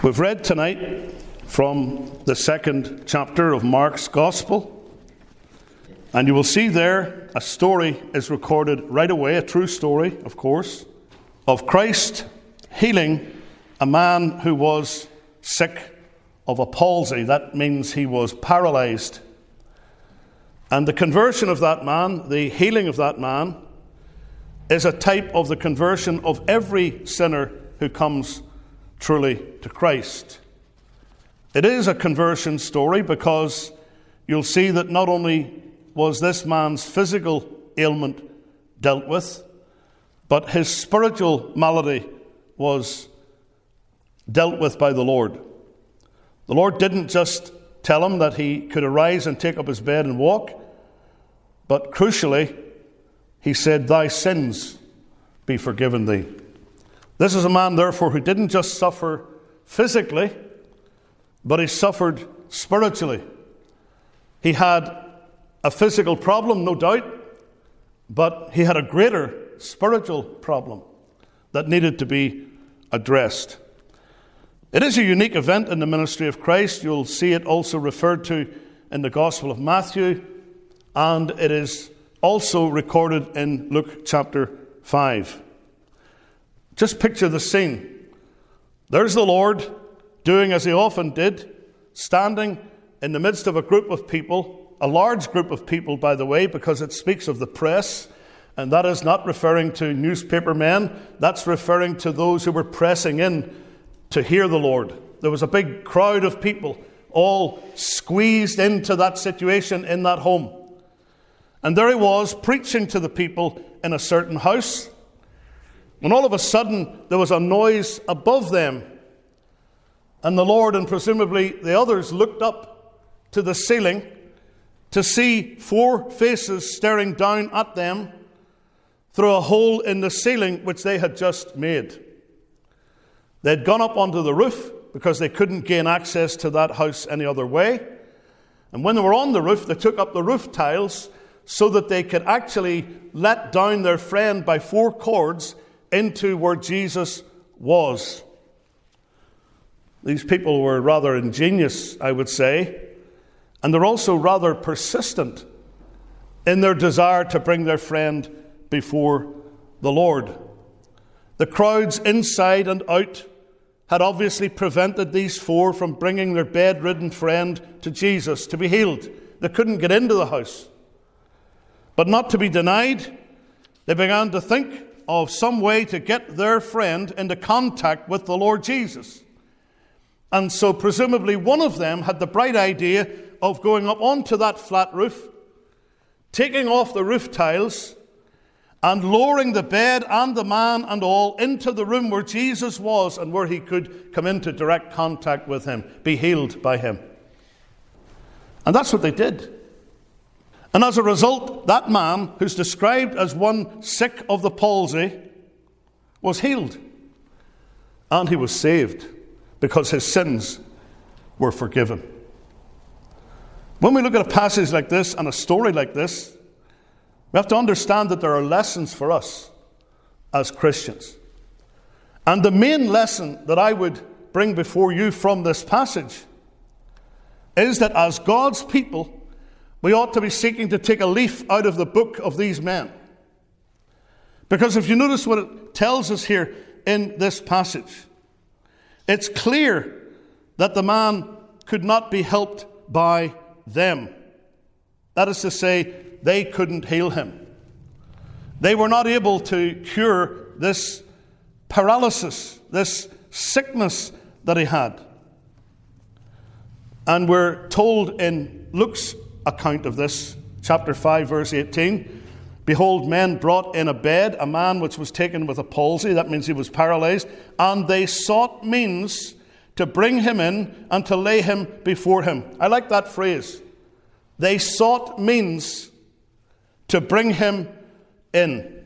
We've read tonight from the second chapter of Mark's Gospel, and you will see there a story is recorded right away, a true story, of course, of Christ healing a man who was sick of a palsy. That means he was paralyzed. And the conversion of that man, the healing of that man, is a type of the conversion of every sinner who comes truly to Christ. It is a conversion story because you'll see that not only was this man's physical ailment dealt with, but his spiritual malady was dealt with by the Lord. The Lord didn't just tell him that he could arise and take up his bed and walk, but crucially, he said, Thy sins be forgiven thee. This is a man, therefore, who didn't just suffer physically, but he suffered spiritually. He had a physical problem, no doubt, but he had a greater spiritual problem that needed to be addressed. It is a unique event in the ministry of Christ. You'll see it also referred to in the Gospel of Matthew, and it is also recorded in Luke chapter 5. Just picture the scene. There's the Lord doing as he often did, standing in the midst of a group of people, a large group of people, by the way, because it speaks of the press, and that is not referring to newspaper men, that's referring to those who were pressing in to hear the Lord. There was a big crowd of people all squeezed into that situation in that home. And there he was preaching to the people in a certain house. When all of a sudden there was a noise above them, and the Lord and presumably the others looked up to the ceiling to see four faces staring down at them through a hole in the ceiling which they had just made. They'd gone up onto the roof because they couldn't gain access to that house any other way. And when they were on the roof, they took up the roof tiles so that they could actually let down their friend by four cords into where Jesus was. These people were rather ingenious, I would say, and they're also rather persistent in their desire to bring their friend before the Lord. The crowds inside and out had obviously prevented these four from bringing their bedridden friend to Jesus to be healed. They couldn't get into the house. But not to be denied, they began to think of some way to get their friend into contact with the Lord Jesus. And so, presumably, one of them had the bright idea of going up onto that flat roof, taking off the roof tiles, and lowering the bed and the man and all into the room where Jesus was and where he could come into direct contact with him, be healed by him. And that's what they did. And as a result, that man, who's described as one sick of the palsy, was healed. And he was saved because his sins were forgiven. When we look at a passage like this and a story like this, we have to understand that there are lessons for us as Christians. And the main lesson that I would bring before you from this passage is that as God's people, we ought to be seeking to take a leaf out of the book of these men. Because if you notice what it tells us here in this passage, it's clear that the man could not be helped by them. That is to say, they couldn't heal him. They were not able to cure this paralysis, this sickness that he had. And we're told in Luke's account of this, chapter 5, verse 18. Behold, men brought in a bed a man which was taken with a palsy, that means he was paralyzed, and they sought means to bring him in and to lay him before him. I like that phrase. They sought means to bring him in.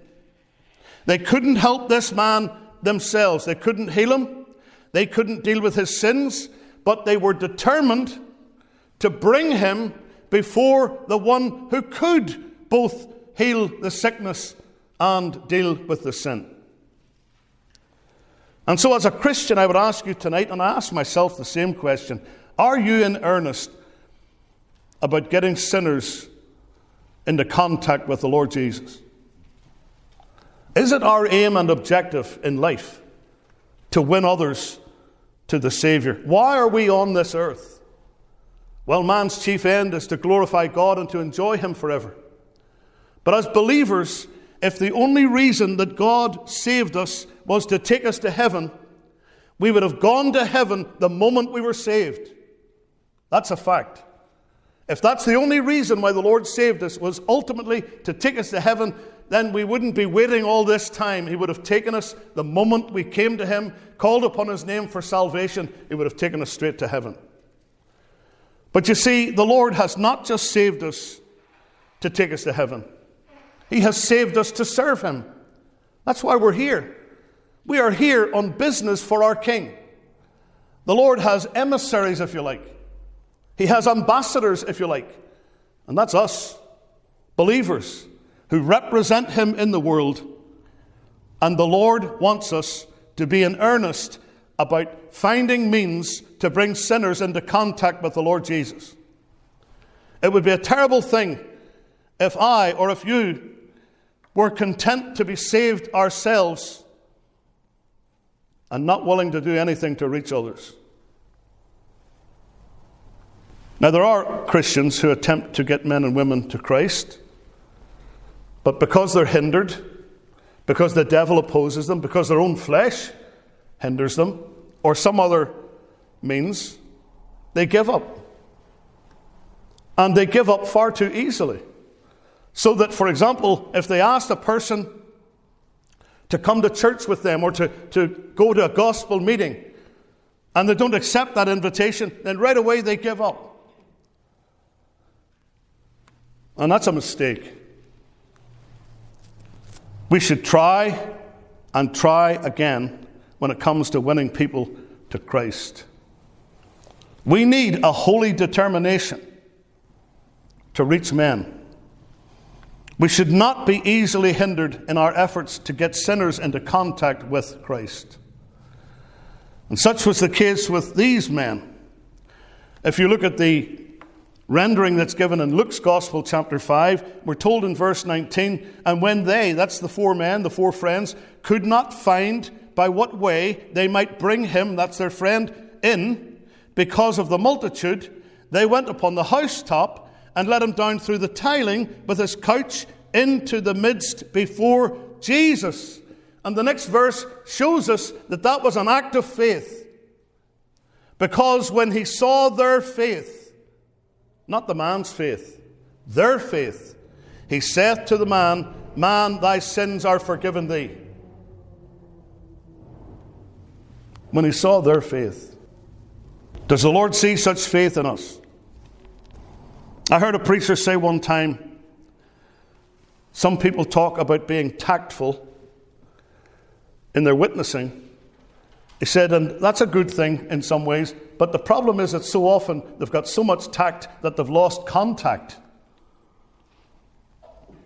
They couldn't help this man themselves, they couldn't heal him, they couldn't deal with his sins, but they were determined to bring him before the one who could both heal the sickness and deal with the sin. And so, as a Christian, I would ask you tonight, and I ask myself the same question Are you in earnest about getting sinners into contact with the Lord Jesus? Is it our aim and objective in life to win others to the Savior? Why are we on this earth? Well, man's chief end is to glorify God and to enjoy Him forever. But as believers, if the only reason that God saved us was to take us to heaven, we would have gone to heaven the moment we were saved. That's a fact. If that's the only reason why the Lord saved us was ultimately to take us to heaven, then we wouldn't be waiting all this time. He would have taken us the moment we came to Him, called upon His name for salvation, He would have taken us straight to heaven. But you see, the Lord has not just saved us to take us to heaven, He has saved us to serve Him. That's why we're here. We are here on business for our King. The Lord has emissaries, if you like. He has ambassadors, if you like. And that's us, believers, who represent Him in the world. And the Lord wants us to be in earnest about finding means to bring sinners into contact with the Lord Jesus. It would be a terrible thing if I or if you were content to be saved ourselves and not willing to do anything to reach others. Now, there are Christians who attempt to get men and women to Christ, but because they're hindered, because the devil opposes them, because their own flesh hinders them, or some other means, they give up. And they give up far too easily. So that, for example, if they asked a person to come to church with them or to, to go to a gospel meeting and they don't accept that invitation, then right away they give up. And that's a mistake. We should try and try again when it comes to winning people to Christ. We need a holy determination to reach men. We should not be easily hindered in our efforts to get sinners into contact with Christ. And such was the case with these men. If you look at the rendering that's given in Luke's Gospel, chapter 5, we're told in verse 19, and when they, that's the four men, the four friends, could not find by what way they might bring him, that's their friend, in, because of the multitude, they went upon the housetop and let him down through the tiling with his couch into the midst before Jesus. And the next verse shows us that that was an act of faith. Because when he saw their faith, not the man's faith, their faith. He saith to the man, Man, thy sins are forgiven thee. When he saw their faith, does the Lord see such faith in us? I heard a preacher say one time some people talk about being tactful in their witnessing. He said, and that's a good thing in some ways, but the problem is that so often they've got so much tact that they've lost contact.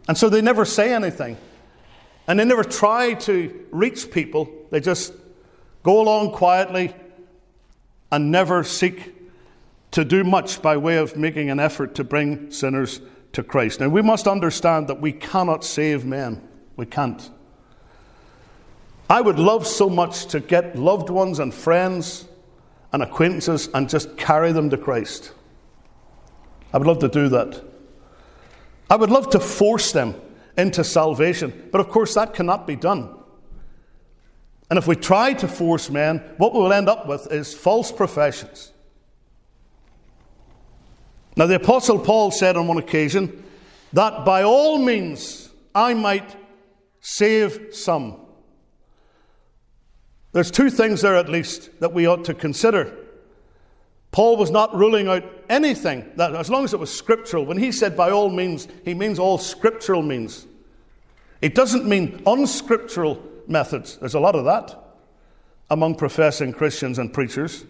And so they never say anything. And they never try to reach people. They just go along quietly and never seek to do much by way of making an effort to bring sinners to Christ. Now, we must understand that we cannot save men. We can't. I would love so much to get loved ones and friends and acquaintances and just carry them to Christ. I would love to do that. I would love to force them into salvation, but of course that cannot be done. And if we try to force men, what we will end up with is false professions. Now, the Apostle Paul said on one occasion that by all means I might save some. There's two things there, at least, that we ought to consider. Paul was not ruling out anything, that, as long as it was scriptural. When he said by all means, he means all scriptural means. It doesn't mean unscriptural methods. There's a lot of that among professing Christians and preachers.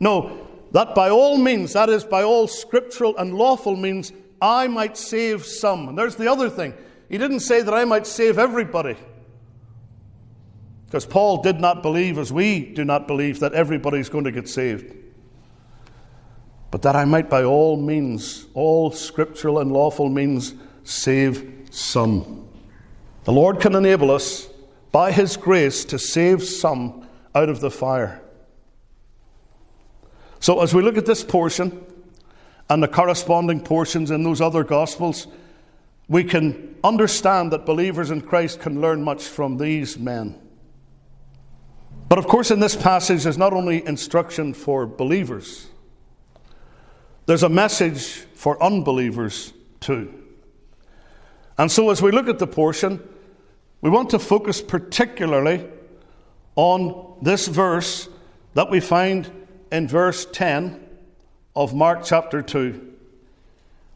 No, that by all means, that is, by all scriptural and lawful means, I might save some. And there's the other thing. He didn't say that I might save everybody. Because Paul did not believe, as we do not believe, that everybody's going to get saved. But that I might by all means, all scriptural and lawful means, save some. The Lord can enable us, by His grace, to save some out of the fire. So, as we look at this portion and the corresponding portions in those other Gospels, we can understand that believers in Christ can learn much from these men. But of course, in this passage, there's not only instruction for believers, there's a message for unbelievers too. And so, as we look at the portion, we want to focus particularly on this verse that we find in verse 10 of Mark chapter 2.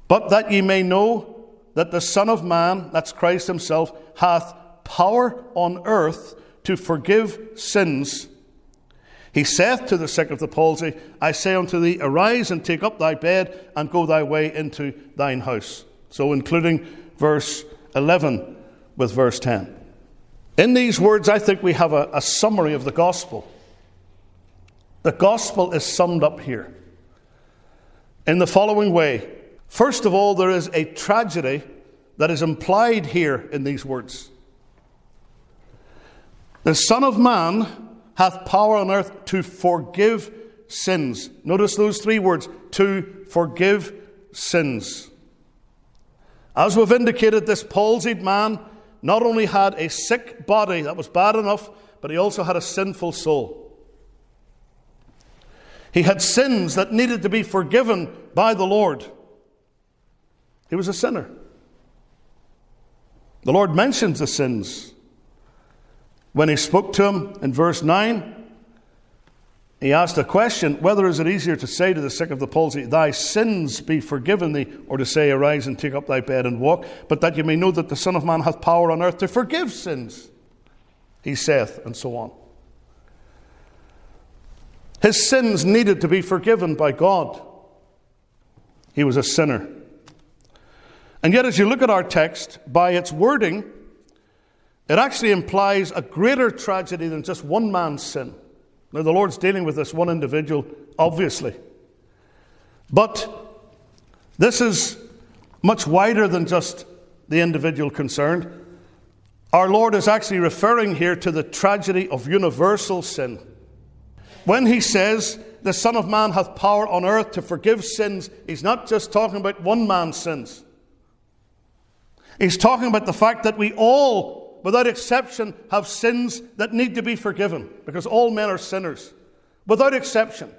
But that ye may know that the Son of Man, that's Christ Himself, hath power on earth to forgive sins. He saith to the sick of the palsy, I say unto thee, Arise and take up thy bed and go thy way into thine house. So, including verse 11 with verse 10. In these words, I think we have a, a summary of the gospel. The gospel is summed up here in the following way. First of all, there is a tragedy that is implied here in these words. The Son of Man hath power on earth to forgive sins. Notice those three words to forgive sins. As we've indicated, this palsied man not only had a sick body that was bad enough, but he also had a sinful soul. He had sins that needed to be forgiven by the Lord. He was a sinner. The Lord mentions the sins. When he spoke to him in verse 9, he asked a question whether is it easier to say to the sick of the palsy, Thy sins be forgiven thee, or to say, Arise and take up thy bed and walk, but that you may know that the Son of Man hath power on earth to forgive sins. He saith, and so on. His sins needed to be forgiven by God. He was a sinner. And yet, as you look at our text, by its wording, it actually implies a greater tragedy than just one man's sin. Now, the Lord's dealing with this one individual, obviously. But this is much wider than just the individual concerned. Our Lord is actually referring here to the tragedy of universal sin. When he says, the Son of Man hath power on earth to forgive sins, he's not just talking about one man's sins. He's talking about the fact that we all, without exception, have sins that need to be forgiven, because all men are sinners. Without exception.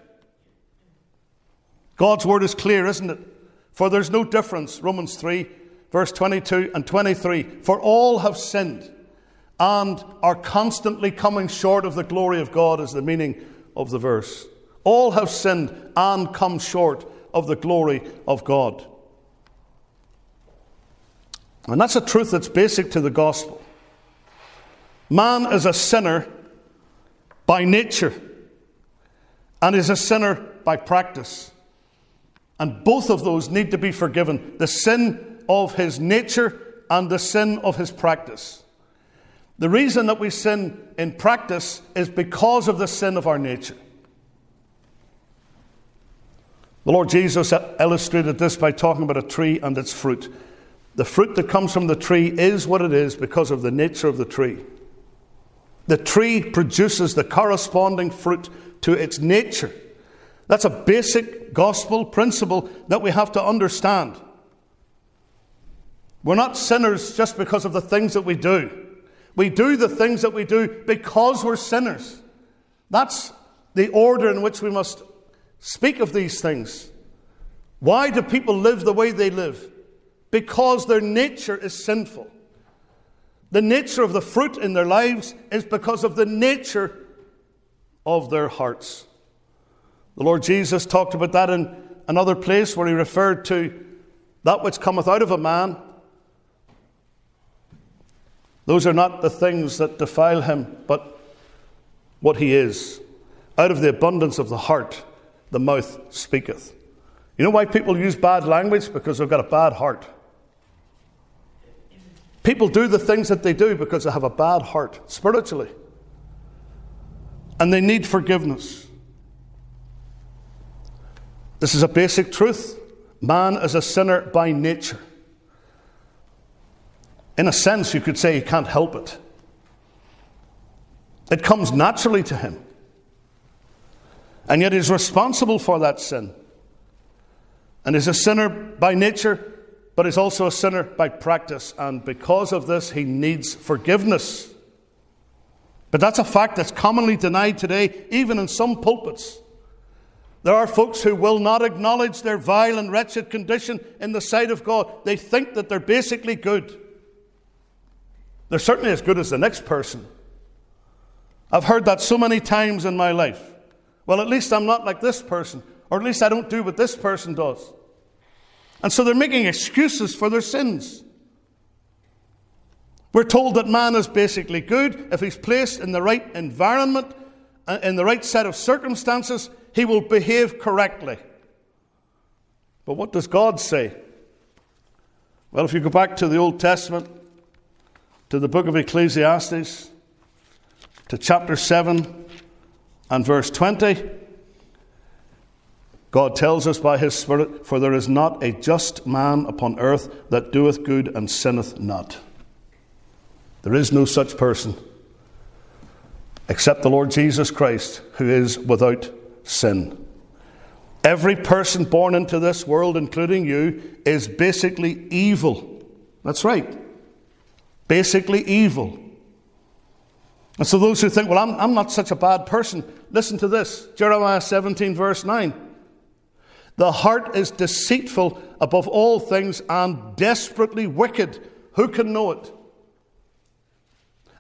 God's word is clear, isn't it? For there's no difference, Romans 3, verse 22 and 23. For all have sinned and are constantly coming short of the glory of God, is the meaning of the verse. All have sinned and come short of the glory of God. And that's a truth that's basic to the gospel. Man is a sinner by nature and is a sinner by practice. And both of those need to be forgiven the sin of his nature and the sin of his practice. The reason that we sin in practice is because of the sin of our nature. The Lord Jesus illustrated this by talking about a tree and its fruit. The fruit that comes from the tree is what it is because of the nature of the tree. The tree produces the corresponding fruit to its nature. That's a basic gospel principle that we have to understand. We're not sinners just because of the things that we do. We do the things that we do because we're sinners. That's the order in which we must speak of these things. Why do people live the way they live? Because their nature is sinful. The nature of the fruit in their lives is because of the nature of their hearts. The Lord Jesus talked about that in another place where he referred to that which cometh out of a man those are not the things that defile him, but what he is. Out of the abundance of the heart, the mouth speaketh. You know why people use bad language? Because they've got a bad heart. People do the things that they do because they have a bad heart, spiritually. and they need forgiveness. This is a basic truth. Man is a sinner by nature. In a sense, you could say he can't help it. It comes naturally to him. And yet he's responsible for that sin. And he's a sinner by nature, but he's also a sinner by practice. And because of this, he needs forgiveness. But that's a fact that's commonly denied today, even in some pulpits. There are folks who will not acknowledge their vile and wretched condition in the sight of God. They think that they're basically good. They're certainly as good as the next person. I've heard that so many times in my life. Well, at least I'm not like this person, or at least I don't do what this person does. And so they're making excuses for their sins. We're told that man is basically good if he's placed in the right environment, uh, in the right set of circumstances, he will behave correctly. But what does God say? Well, if you go back to the Old Testament, to the book of Ecclesiastes, to chapter 7 and verse 20, God tells us by his Spirit, For there is not a just man upon earth that doeth good and sinneth not. There is no such person except the Lord Jesus Christ, who is without sin. Every person born into this world, including you, is basically evil. That's right. Basically evil. And so, those who think, well, I'm, I'm not such a bad person, listen to this Jeremiah 17, verse 9. The heart is deceitful above all things and desperately wicked. Who can know it?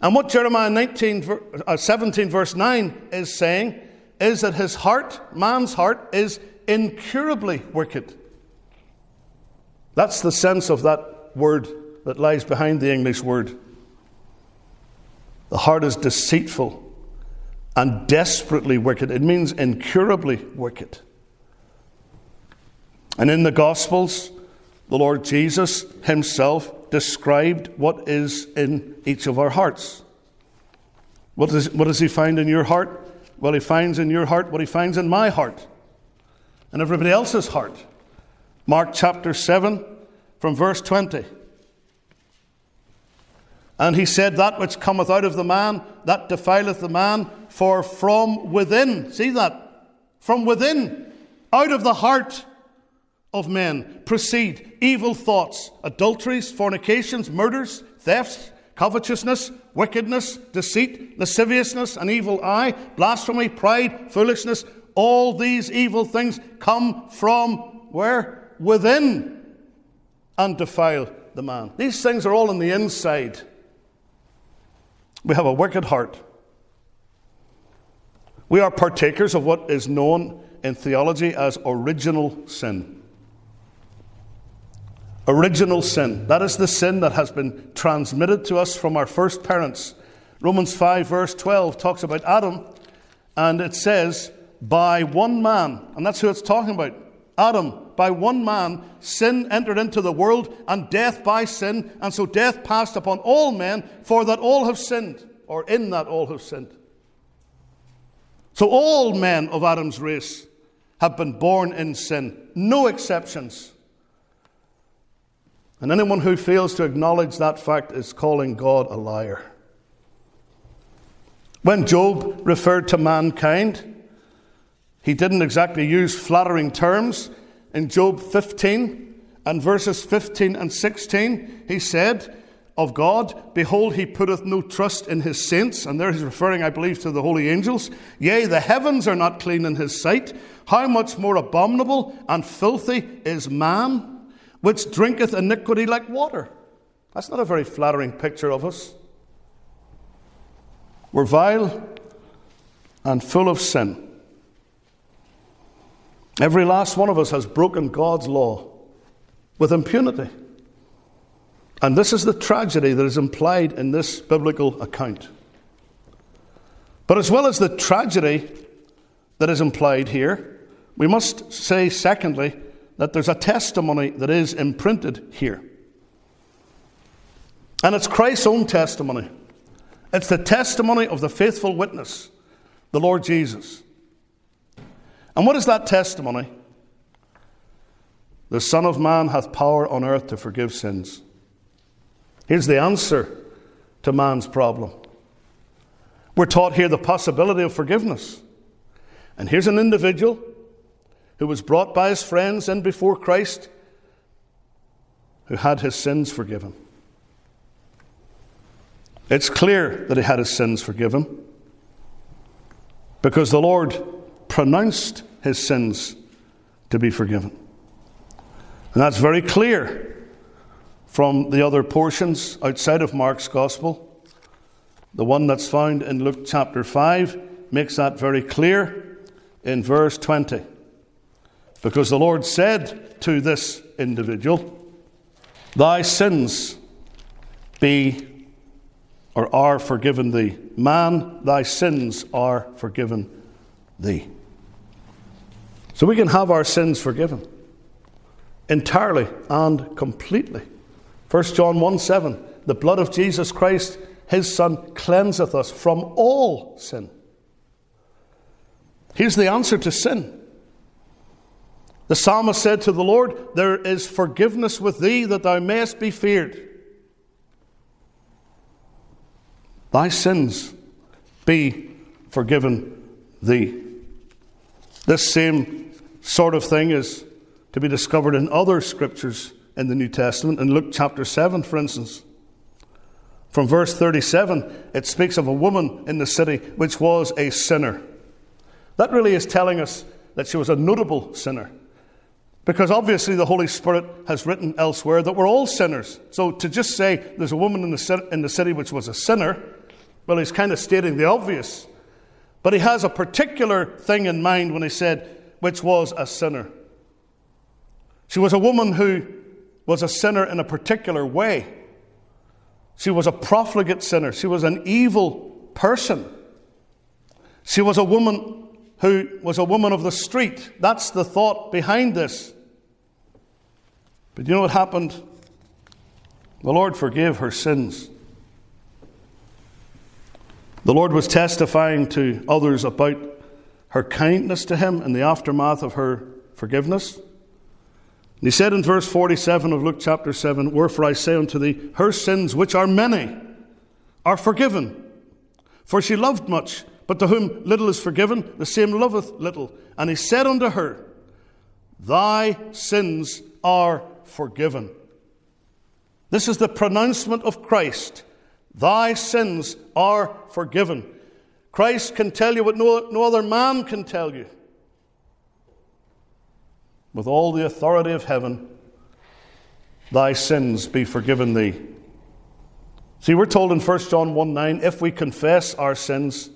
And what Jeremiah 19, uh, 17, verse 9 is saying is that his heart, man's heart, is incurably wicked. That's the sense of that word that lies behind the English word. The heart is deceitful and desperately wicked. It means incurably wicked. And in the Gospels, the Lord Jesus himself described what is in each of our hearts. What does, what does he find in your heart? Well, he finds in your heart what he finds in my heart and everybody else's heart. Mark chapter 7, from verse 20. And he said, That which cometh out of the man, that defileth the man, for from within, see that? From within, out of the heart of men, proceed evil thoughts, adulteries, fornications, murders, thefts covetousness, wickedness, deceit, lasciviousness, an evil eye, blasphemy, pride, foolishness. All these evil things come from where? Within and defile the man. These things are all on the inside. We have a wicked heart. We are partakers of what is known in theology as original sin. Original sin. That is the sin that has been transmitted to us from our first parents. Romans 5, verse 12, talks about Adam, and it says, By one man, and that's who it's talking about Adam, by one man, sin entered into the world, and death by sin, and so death passed upon all men, for that all have sinned, or in that all have sinned. So all men of Adam's race have been born in sin, no exceptions. And anyone who fails to acknowledge that fact is calling God a liar. When Job referred to mankind, he didn't exactly use flattering terms. In Job 15 and verses 15 and 16, he said of God, Behold, he putteth no trust in his saints. And there he's referring, I believe, to the holy angels. Yea, the heavens are not clean in his sight. How much more abominable and filthy is man? Which drinketh iniquity like water. That's not a very flattering picture of us. We're vile and full of sin. Every last one of us has broken God's law with impunity. And this is the tragedy that is implied in this biblical account. But as well as the tragedy that is implied here, we must say, secondly, that there's a testimony that is imprinted here. And it's Christ's own testimony. It's the testimony of the faithful witness the Lord Jesus. And what is that testimony? The Son of Man hath power on earth to forgive sins. Here's the answer to man's problem. We're taught here the possibility of forgiveness. And here's an individual who was brought by his friends in before Christ who had his sins forgiven. It's clear that he had his sins forgiven because the Lord pronounced his sins to be forgiven. And that's very clear from the other portions outside of Mark's Gospel. The one that's found in Luke chapter 5 makes that very clear in verse 20. Because the Lord said to this individual, Thy sins be or are forgiven thee. Man, thy sins are forgiven thee. So we can have our sins forgiven entirely and completely. 1 John 1 7, the blood of Jesus Christ, his Son, cleanseth us from all sin. Here's the answer to sin. The psalmist said to the Lord, There is forgiveness with thee that thou mayest be feared. Thy sins be forgiven thee. This same sort of thing is to be discovered in other scriptures in the New Testament. In Luke chapter 7, for instance, from verse 37, it speaks of a woman in the city which was a sinner. That really is telling us that she was a notable sinner. Because obviously the Holy Spirit has written elsewhere that we're all sinners. So to just say there's a woman in the, in the city which was a sinner, well, he's kind of stating the obvious. But he has a particular thing in mind when he said, which was a sinner. She was a woman who was a sinner in a particular way. She was a profligate sinner. She was an evil person. She was a woman who was a woman of the street. That's the thought behind this. But you know what happened? The Lord forgave her sins. The Lord was testifying to others about her kindness to him in the aftermath of her forgiveness. And he said in verse 47 of Luke chapter 7 Wherefore I say unto thee, her sins, which are many, are forgiven. For she loved much. But to whom little is forgiven, the same loveth little. And he said unto her, Thy sins are forgiven. This is the pronouncement of Christ. Thy sins are forgiven. Christ can tell you what no, no other man can tell you. With all the authority of heaven, thy sins be forgiven thee. See, we're told in 1 John 1 9, if we confess our sins,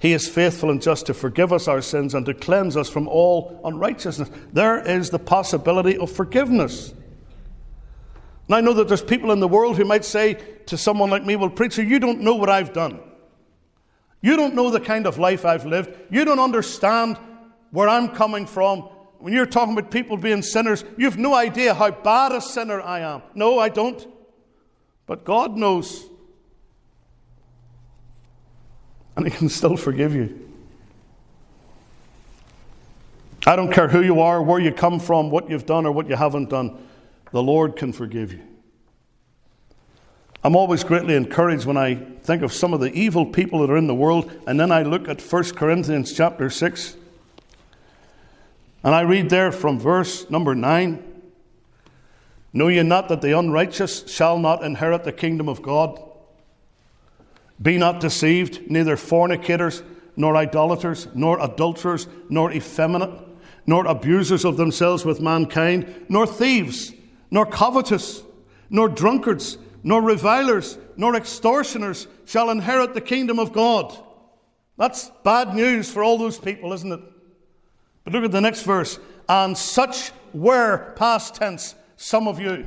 he is faithful and just to forgive us our sins and to cleanse us from all unrighteousness. There is the possibility of forgiveness. And I know that there's people in the world who might say to someone like me, Well, preacher, you don't know what I've done. You don't know the kind of life I've lived. You don't understand where I'm coming from. When you're talking about people being sinners, you've no idea how bad a sinner I am. No, I don't. But God knows and He can still forgive you. I don't care who you are, where you come from, what you've done or what you haven't done, the Lord can forgive you. I'm always greatly encouraged when I think of some of the evil people that are in the world, and then I look at 1 Corinthians chapter 6, and I read there from verse number 9 Know ye not that the unrighteous shall not inherit the kingdom of God? Be not deceived, neither fornicators, nor idolaters, nor adulterers, nor effeminate, nor abusers of themselves with mankind, nor thieves, nor covetous, nor drunkards, nor revilers, nor extortioners shall inherit the kingdom of God. That's bad news for all those people, isn't it? But look at the next verse. And such were, past tense, some of you.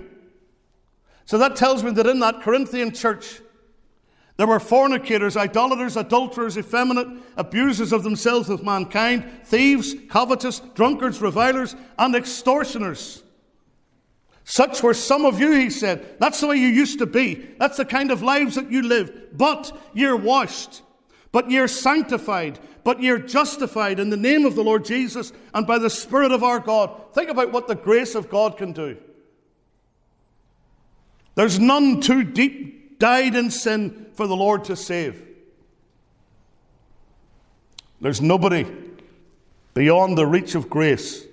So that tells me that in that Corinthian church, there were fornicators, idolaters, adulterers, effeminate, abusers of themselves with mankind, thieves, covetous, drunkards, revilers, and extortioners. Such were some of you, he said. That's the way you used to be. That's the kind of lives that you live. But you're washed, but you're sanctified, but you're justified in the name of the Lord Jesus and by the Spirit of our God. Think about what the grace of God can do. There's none too deep dyed in sin for the Lord to save. There's nobody beyond the reach of grace.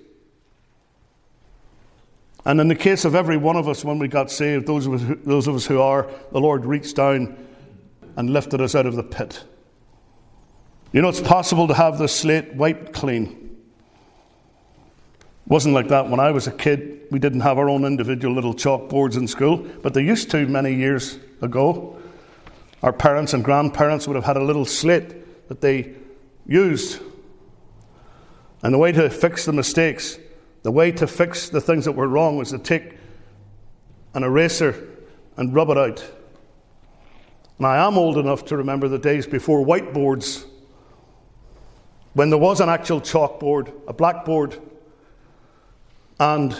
And in the case of every one of us, when we got saved, those of us who, those of us who are, the Lord reached down and lifted us out of the pit. You know, it's possible to have the slate wiped clean. It Wasn't like that when I was a kid. We didn't have our own individual little chalkboards in school, but they used to many years ago. Our parents and grandparents would have had a little slate that they used. And the way to fix the mistakes, the way to fix the things that were wrong, was to take an eraser and rub it out. And I am old enough to remember the days before whiteboards, when there was an actual chalkboard, a blackboard, and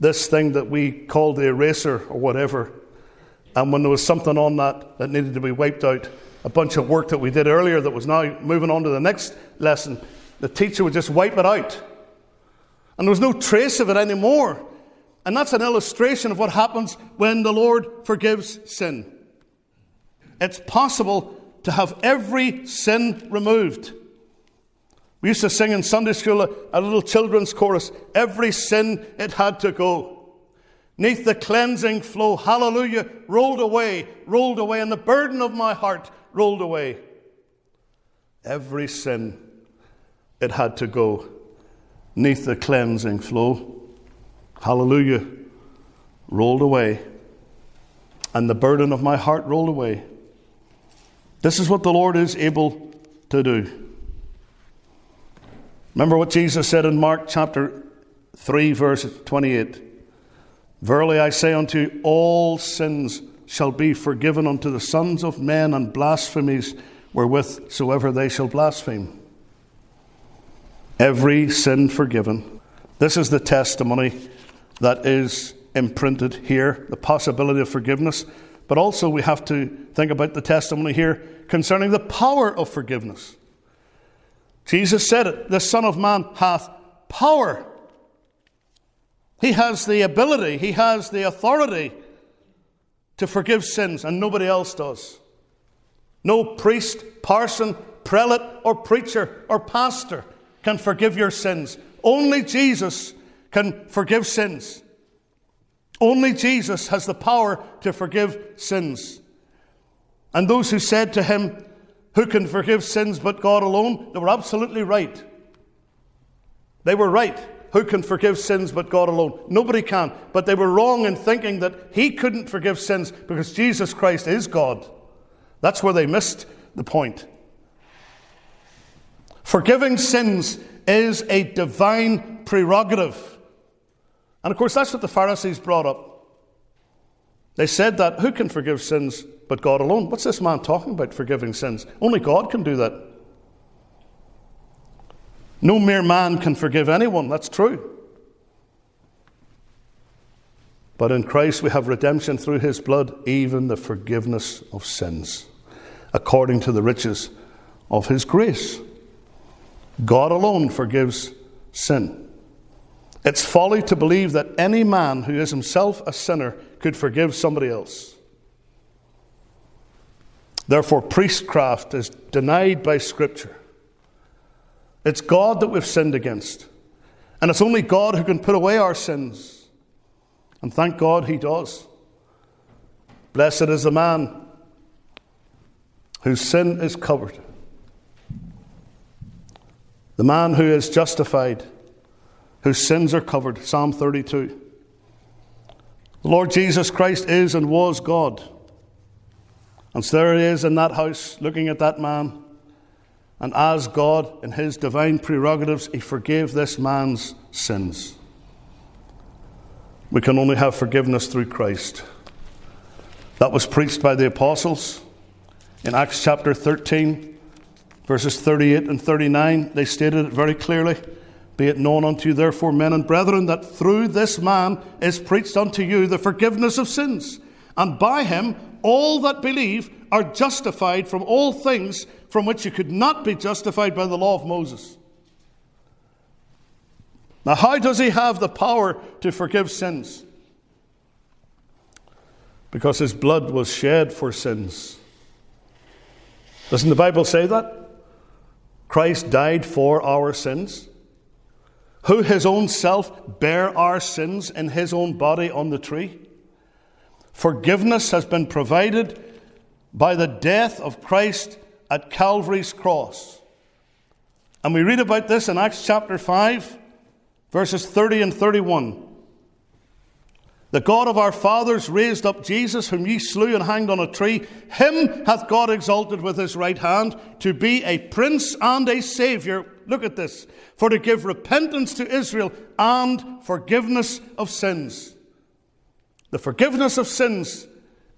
this thing that we called the eraser or whatever. And when there was something on that that needed to be wiped out, a bunch of work that we did earlier that was now moving on to the next lesson, the teacher would just wipe it out. And there was no trace of it anymore. And that's an illustration of what happens when the Lord forgives sin. It's possible to have every sin removed. We used to sing in Sunday school a, a little children's chorus every sin it had to go. Neath the cleansing flow, hallelujah, rolled away, rolled away, and the burden of my heart rolled away. Every sin it had to go. Neath the cleansing flow, hallelujah, rolled away, and the burden of my heart rolled away. This is what the Lord is able to do. Remember what Jesus said in Mark chapter 3, verse 28 Verily I say unto you, all sins shall be forgiven unto the sons of men, and blasphemies wherewith soever they shall blaspheme. Every sin forgiven. This is the testimony that is imprinted here, the possibility of forgiveness. But also, we have to think about the testimony here concerning the power of forgiveness. Jesus said it the Son of Man hath power. He has the ability, he has the authority to forgive sins, and nobody else does. No priest, parson, prelate, or preacher, or pastor can forgive your sins. Only Jesus can forgive sins. Only Jesus has the power to forgive sins. And those who said to him, who can forgive sins but God alone? They were absolutely right. They were right. Who can forgive sins but God alone? Nobody can. But they were wrong in thinking that He couldn't forgive sins because Jesus Christ is God. That's where they missed the point. Forgiving sins is a divine prerogative. And of course, that's what the Pharisees brought up. They said that who can forgive sins but God alone. What's this man talking about, forgiving sins? Only God can do that. No mere man can forgive anyone, that's true. But in Christ we have redemption through his blood, even the forgiveness of sins, according to the riches of his grace. God alone forgives sin. It's folly to believe that any man who is himself a sinner could forgive somebody else. Therefore, priestcraft is denied by Scripture. It's God that we've sinned against. And it's only God who can put away our sins. And thank God He does. Blessed is the man whose sin is covered, the man who is justified, whose sins are covered. Psalm 32. The Lord Jesus Christ is and was God. And so there he is in that house looking at that man. And as God, in his divine prerogatives, he forgave this man's sins. We can only have forgiveness through Christ. That was preached by the apostles in Acts chapter 13, verses 38 and 39. They stated it very clearly. Be it known unto you, therefore, men and brethren, that through this man is preached unto you the forgiveness of sins, and by him all that believe are justified from all things from which you could not be justified by the law of Moses. Now, how does he have the power to forgive sins? Because his blood was shed for sins. Doesn't the Bible say that? Christ died for our sins. Who his own self bare our sins in his own body on the tree. Forgiveness has been provided by the death of Christ at Calvary's cross. And we read about this in Acts chapter 5 verses 30 and 31. The God of our fathers raised up Jesus, whom ye slew and hanged on a tree. Him hath God exalted with his right hand to be a prince and a savior. Look at this. For to give repentance to Israel and forgiveness of sins. The forgiveness of sins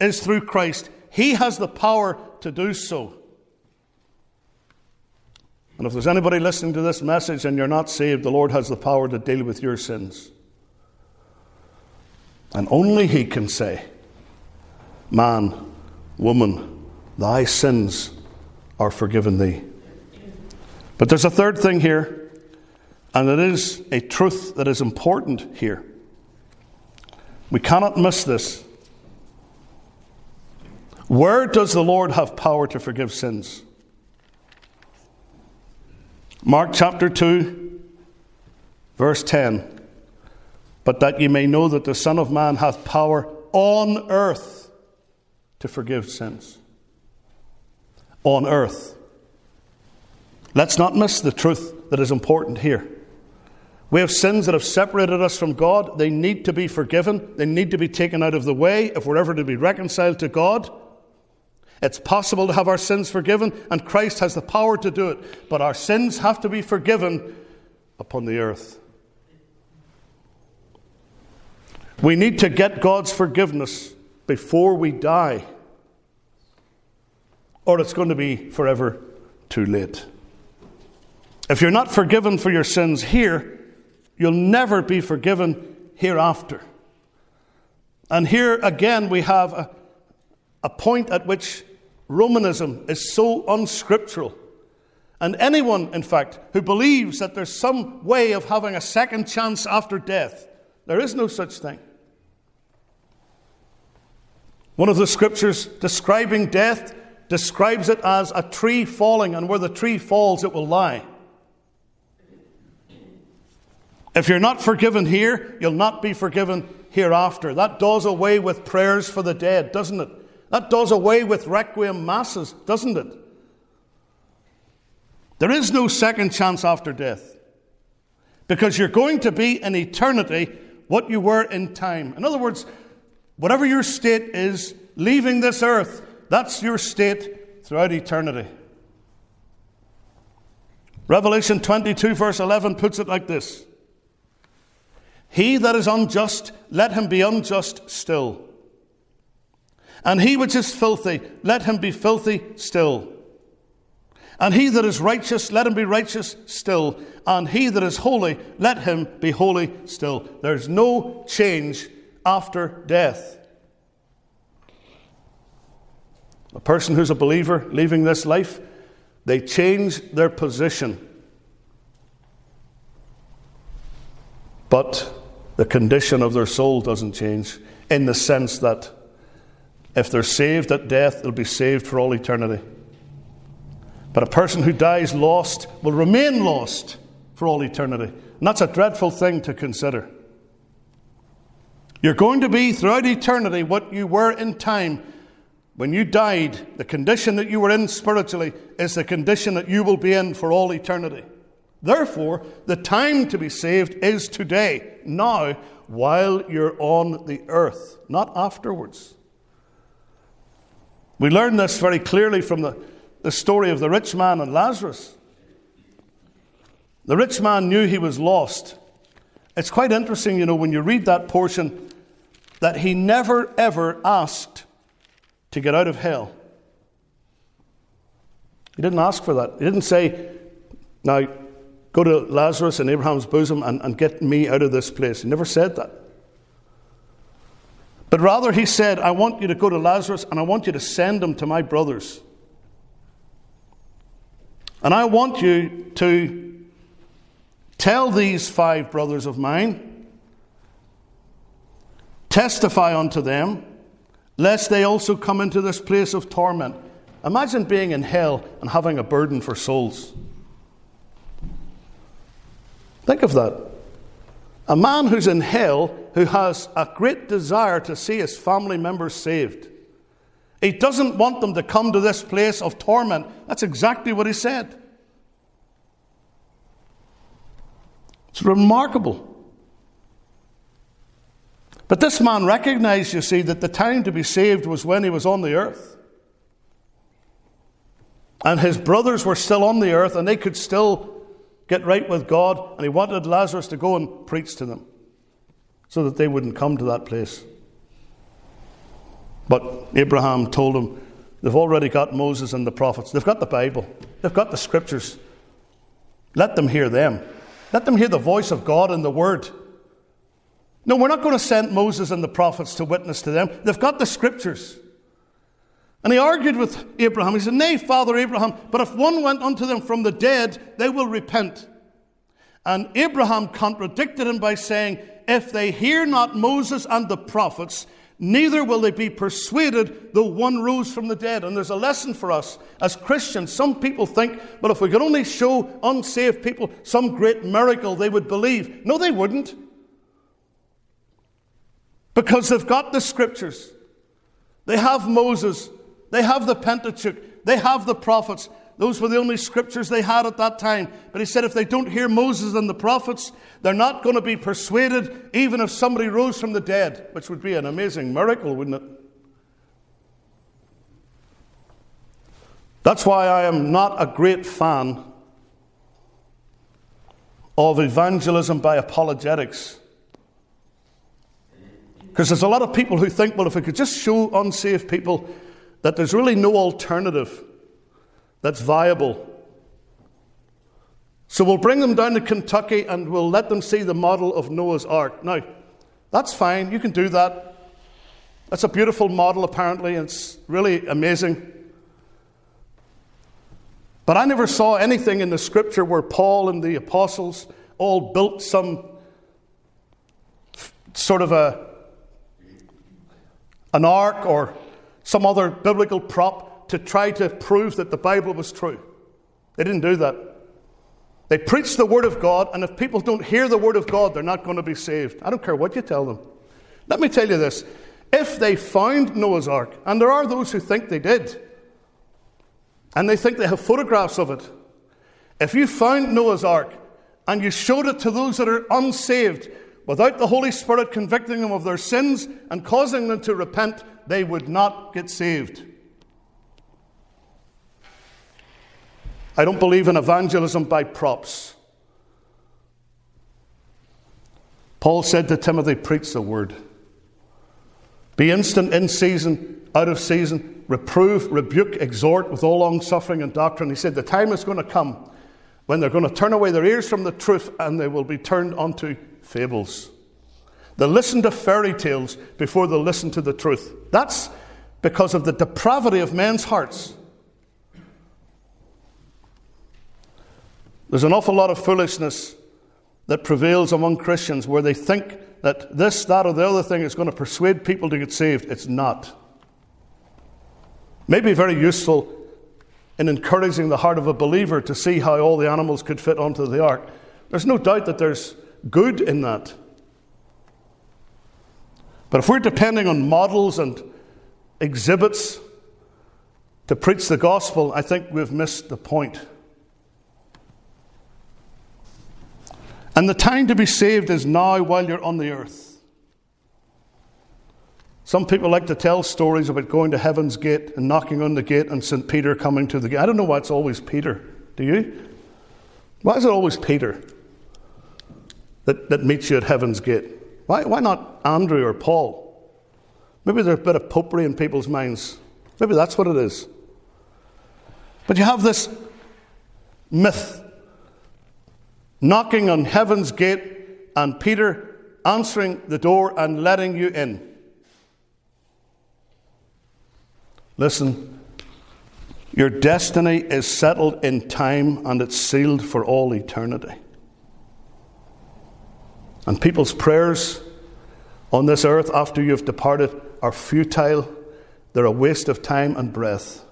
is through Christ. He has the power to do so. And if there's anybody listening to this message and you're not saved, the Lord has the power to deal with your sins. And only He can say, Man, woman, thy sins are forgiven thee. But there's a third thing here, and it is a truth that is important here. We cannot miss this. Where does the Lord have power to forgive sins? Mark chapter 2, verse 10. But that ye may know that the Son of Man hath power on earth to forgive sins. On earth. Let's not miss the truth that is important here. We have sins that have separated us from God. They need to be forgiven. They need to be taken out of the way if we're ever to be reconciled to God. It's possible to have our sins forgiven, and Christ has the power to do it. But our sins have to be forgiven upon the earth. We need to get God's forgiveness before we die, or it's going to be forever too late. If you're not forgiven for your sins here, you'll never be forgiven hereafter. And here again, we have a, a point at which Romanism is so unscriptural. And anyone, in fact, who believes that there's some way of having a second chance after death, there is no such thing. One of the scriptures describing death describes it as a tree falling, and where the tree falls, it will lie. If you're not forgiven here, you'll not be forgiven hereafter. That does away with prayers for the dead, doesn't it? That does away with requiem masses, doesn't it? There is no second chance after death because you're going to be in eternity what you were in time. In other words, whatever your state is, leaving this earth, that's your state throughout eternity. Revelation 22, verse 11, puts it like this He that is unjust, let him be unjust still. And he which is filthy, let him be filthy still. And he that is righteous, let him be righteous still. And he that is holy, let him be holy still. There's no change after death. A person who's a believer leaving this life, they change their position. But the condition of their soul doesn't change in the sense that if they're saved at death, they'll be saved for all eternity. But a person who dies lost will remain lost for all eternity. And that's a dreadful thing to consider. You're going to be throughout eternity what you were in time. When you died, the condition that you were in spiritually is the condition that you will be in for all eternity. Therefore, the time to be saved is today, now, while you're on the earth, not afterwards. We learn this very clearly from the, the story of the rich man and Lazarus. The rich man knew he was lost. It's quite interesting, you know, when you read that portion, that he never ever asked to get out of hell. He didn't ask for that. He didn't say, now go to Lazarus in Abraham's bosom and, and get me out of this place. He never said that. But rather, he said, I want you to go to Lazarus and I want you to send him to my brothers. And I want you to tell these five brothers of mine, testify unto them, lest they also come into this place of torment. Imagine being in hell and having a burden for souls. Think of that. A man who's in hell who has a great desire to see his family members saved. He doesn't want them to come to this place of torment. That's exactly what he said. It's remarkable. But this man recognized, you see, that the time to be saved was when he was on the earth. And his brothers were still on the earth and they could still get right with God. And he wanted Lazarus to go and preach to them so that they wouldn't come to that place. But Abraham told him, they've already got Moses and the prophets. They've got the Bible. They've got the scriptures. Let them hear them. Let them hear the voice of God and the word. No, we're not going to send Moses and the prophets to witness to them. They've got the scriptures. And he argued with Abraham. He said, Nay, Father Abraham, but if one went unto them from the dead, they will repent. And Abraham contradicted him by saying, If they hear not Moses and the prophets, neither will they be persuaded though one rose from the dead. And there's a lesson for us as Christians. Some people think, well, if we could only show unsaved people some great miracle, they would believe. No, they wouldn't. Because they've got the scriptures, they have Moses, they have the Pentateuch, they have the prophets. Those were the only scriptures they had at that time. But he said if they don't hear Moses and the prophets, they're not going to be persuaded, even if somebody rose from the dead, which would be an amazing miracle, wouldn't it? That's why I am not a great fan of evangelism by apologetics. Because there's a lot of people who think, well, if we could just show unsaved people that there's really no alternative that's viable. So we'll bring them down to Kentucky and we'll let them see the model of Noah's Ark. Now, that's fine, you can do that. That's a beautiful model, apparently, and it's really amazing. But I never saw anything in the scripture where Paul and the apostles all built some sort of a an ark or some other biblical prop to try to prove that the Bible was true. They didn't do that. They preach the Word of God, and if people don't hear the Word of God, they're not going to be saved. I don't care what you tell them. Let me tell you this if they found Noah's Ark, and there are those who think they did, and they think they have photographs of it, if you found Noah's Ark and you showed it to those that are unsaved without the Holy Spirit convicting them of their sins and causing them to repent, they would not get saved. I don't believe in evangelism by props. Paul said to Timothy, Preach the word. Be instant in season, out of season, reprove, rebuke, exhort with all long suffering and doctrine. He said, The time is going to come when they're going to turn away their ears from the truth and they will be turned onto fables. They'll listen to fairy tales before they'll listen to the truth. That's because of the depravity of men's hearts. There's an awful lot of foolishness that prevails among Christians where they think that this, that, or the other thing is going to persuade people to get saved. It's not. May be very useful in encouraging the heart of a believer to see how all the animals could fit onto the ark. There's no doubt that there's good in that. But if we're depending on models and exhibits to preach the gospel, I think we've missed the point. And the time to be saved is now while you're on the earth. Some people like to tell stories about going to heaven's gate and knocking on the gate and St. Peter coming to the gate. I don't know why it's always Peter. Do you? Why is it always Peter that, that meets you at heaven's gate? Why, why not Andrew or Paul? Maybe there's a bit of popery in people's minds. Maybe that's what it is. But you have this myth knocking on heaven's gate, and Peter answering the door and letting you in. Listen, Your destiny is settled in time and it's sealed for all eternity. And people's prayers on this earth after you've departed are futile, they're a waste of time and breath.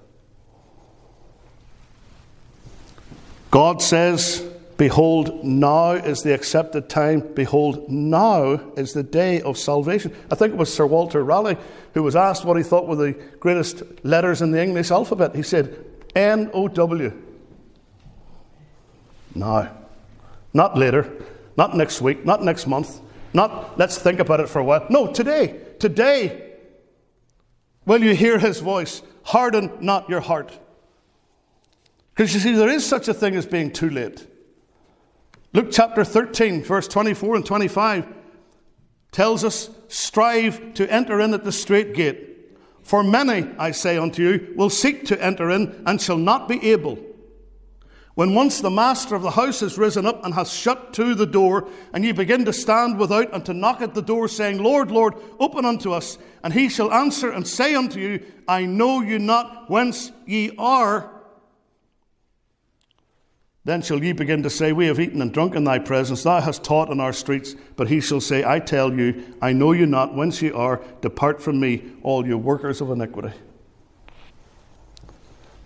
God says, Behold, now is the accepted time. Behold, now is the day of salvation. I think it was Sir Walter Raleigh who was asked what he thought were the greatest letters in the English alphabet. He said, N O W. Now. Not later, not next week, not next month, not let's think about it for a while. No, today. Today. Will you hear his voice? Harden not your heart. Because you see, there is such a thing as being too late. Luke chapter 13, verse 24 and 25 tells us, Strive to enter in at the strait gate. For many, I say unto you, will seek to enter in and shall not be able. When once the master of the house has risen up and has shut to the door, and ye begin to stand without and to knock at the door, saying, Lord, Lord, open unto us, and he shall answer and say unto you, I know you not whence ye are. Then shall ye begin to say, We have eaten and drunk in thy presence, thou hast taught in our streets. But he shall say, I tell you, I know you not whence ye are, depart from me, all you workers of iniquity.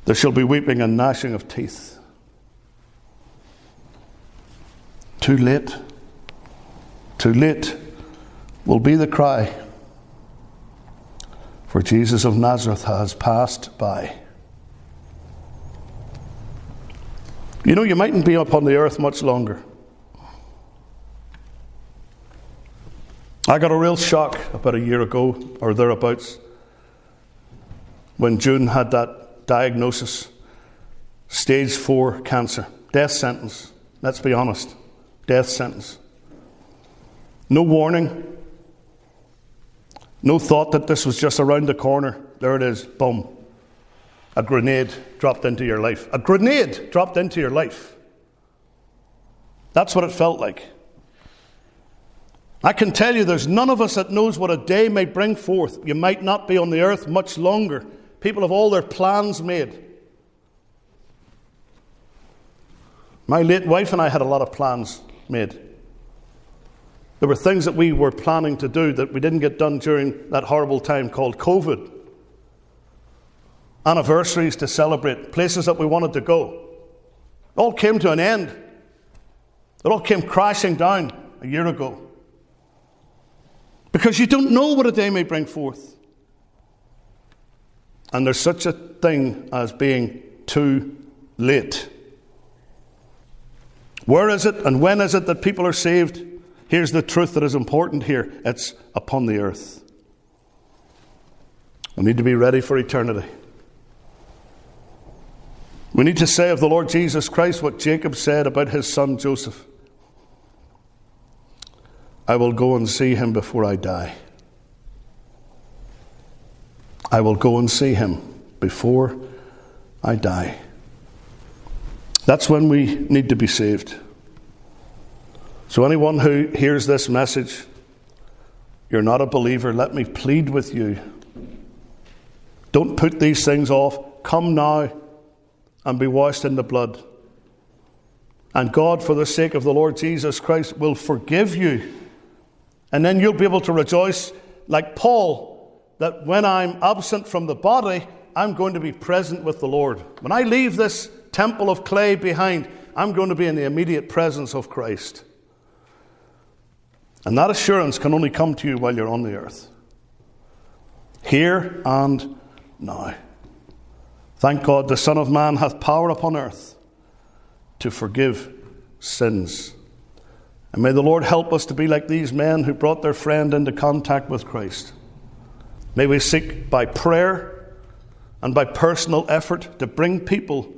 There shall be weeping and gnashing of teeth. Too late. Too late will be the cry. For Jesus of Nazareth has passed by. You know, you mightn't be upon the earth much longer. I got a real shock about a year ago or thereabouts when June had that diagnosis stage four cancer, death sentence. Let's be honest, death sentence. No warning, no thought that this was just around the corner. There it is, boom a grenade dropped into your life. A grenade dropped into your life. That's what it felt like. I can tell you there's none of us that knows what a day may bring forth. You might not be on the earth much longer. People have all their plans made. My late wife and I had a lot of plans made. There were things that we were planning to do that we didn't get done during that horrible time called COVID anniversaries to celebrate, places that we wanted to go. It all came to an end. It all came crashing down a year ago. Because you don't know what a day may bring forth. And there's such a thing as being too late. Where is it and when is it that people are saved? Here's the truth that is important here it's upon the earth. We need to be ready for eternity. We need to say of the Lord Jesus Christ what Jacob said about his son Joseph I will go and see him before I die. I will go and see him before I die. That's when we need to be saved. So, anyone who hears this message, you're not a believer, let me plead with you. Don't put these things off. Come now and be washed in the blood. And God, for the sake of the Lord Jesus Christ, will forgive you. And then you'll be able to rejoice like Paul that when I'm absent from the body, I'm going to be present with the Lord. When I leave this temple of clay behind, I'm going to be in the immediate presence of Christ. And that assurance can only come to you while you're on the earth. Here and now. Thank God the Son of Man hath power upon earth to forgive sins. And may the Lord help us to be like these men who brought their friend into contact with Christ. May we seek by prayer and by personal effort to bring people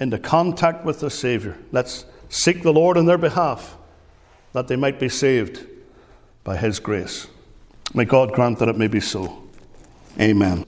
into contact with the Saviour. Let's seek the Lord in their behalf that they might be saved by His grace. May God grant that it may be so. Amen.